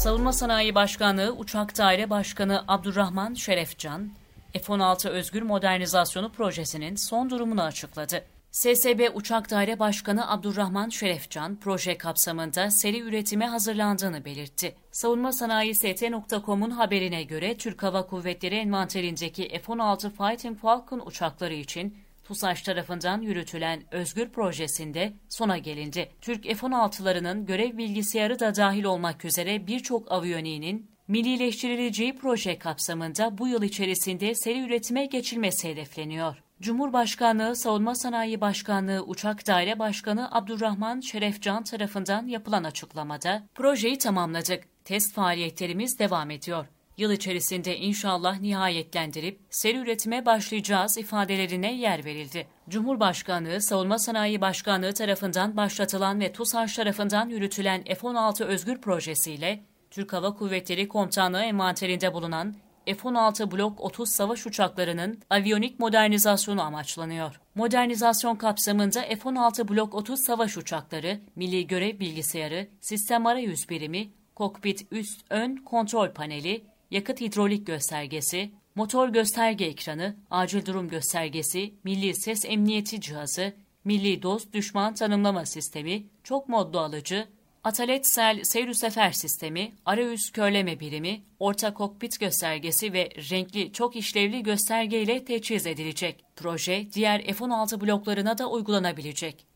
Savunma Sanayi Başkanlığı Uçak Daire Başkanı Abdurrahman Şerefcan, F-16 Özgür Modernizasyonu Projesi'nin son durumunu açıkladı. SSB Uçak Daire Başkanı Abdurrahman Şerefcan, proje kapsamında seri üretime hazırlandığını belirtti. Savunma Sanayi ST.com'un haberine göre Türk Hava Kuvvetleri envanterindeki F-16 Fighting Falcon uçakları için TUSAŞ tarafından yürütülen Özgür projesinde sona gelindi. Türk F-16'larının görev bilgisayarı da dahil olmak üzere birçok aviyoniğinin millileştirileceği proje kapsamında bu yıl içerisinde seri üretime geçilmesi hedefleniyor. Cumhurbaşkanlığı Savunma Sanayi Başkanlığı Uçak Daire Başkanı Abdurrahman Şerefcan tarafından yapılan açıklamada, projeyi tamamladık, test faaliyetlerimiz devam ediyor. Yıl içerisinde inşallah nihayetlendirip seri üretime başlayacağız ifadelerine yer verildi. Cumhurbaşkanlığı Savunma Sanayi Başkanlığı tarafından başlatılan ve TUSAŞ tarafından yürütülen F-16 Özgür projesiyle Türk Hava Kuvvetleri Komutanlığı envanterinde bulunan F-16 Blok 30 savaş uçaklarının aviyonik modernizasyonu amaçlanıyor. Modernizasyon kapsamında F-16 Blok 30 savaş uçakları, milli görev bilgisayarı, sistem arayüz birimi, kokpit üst ön kontrol paneli, yakıt hidrolik göstergesi, motor gösterge ekranı, acil durum göstergesi, milli ses emniyeti cihazı, milli dost düşman tanımlama sistemi, çok modlu alıcı, Ataletsel seyir sefer sistemi, arayüz körleme birimi, orta kokpit göstergesi ve renkli çok işlevli gösterge ile teçhiz edilecek. Proje diğer F-16 bloklarına da uygulanabilecek.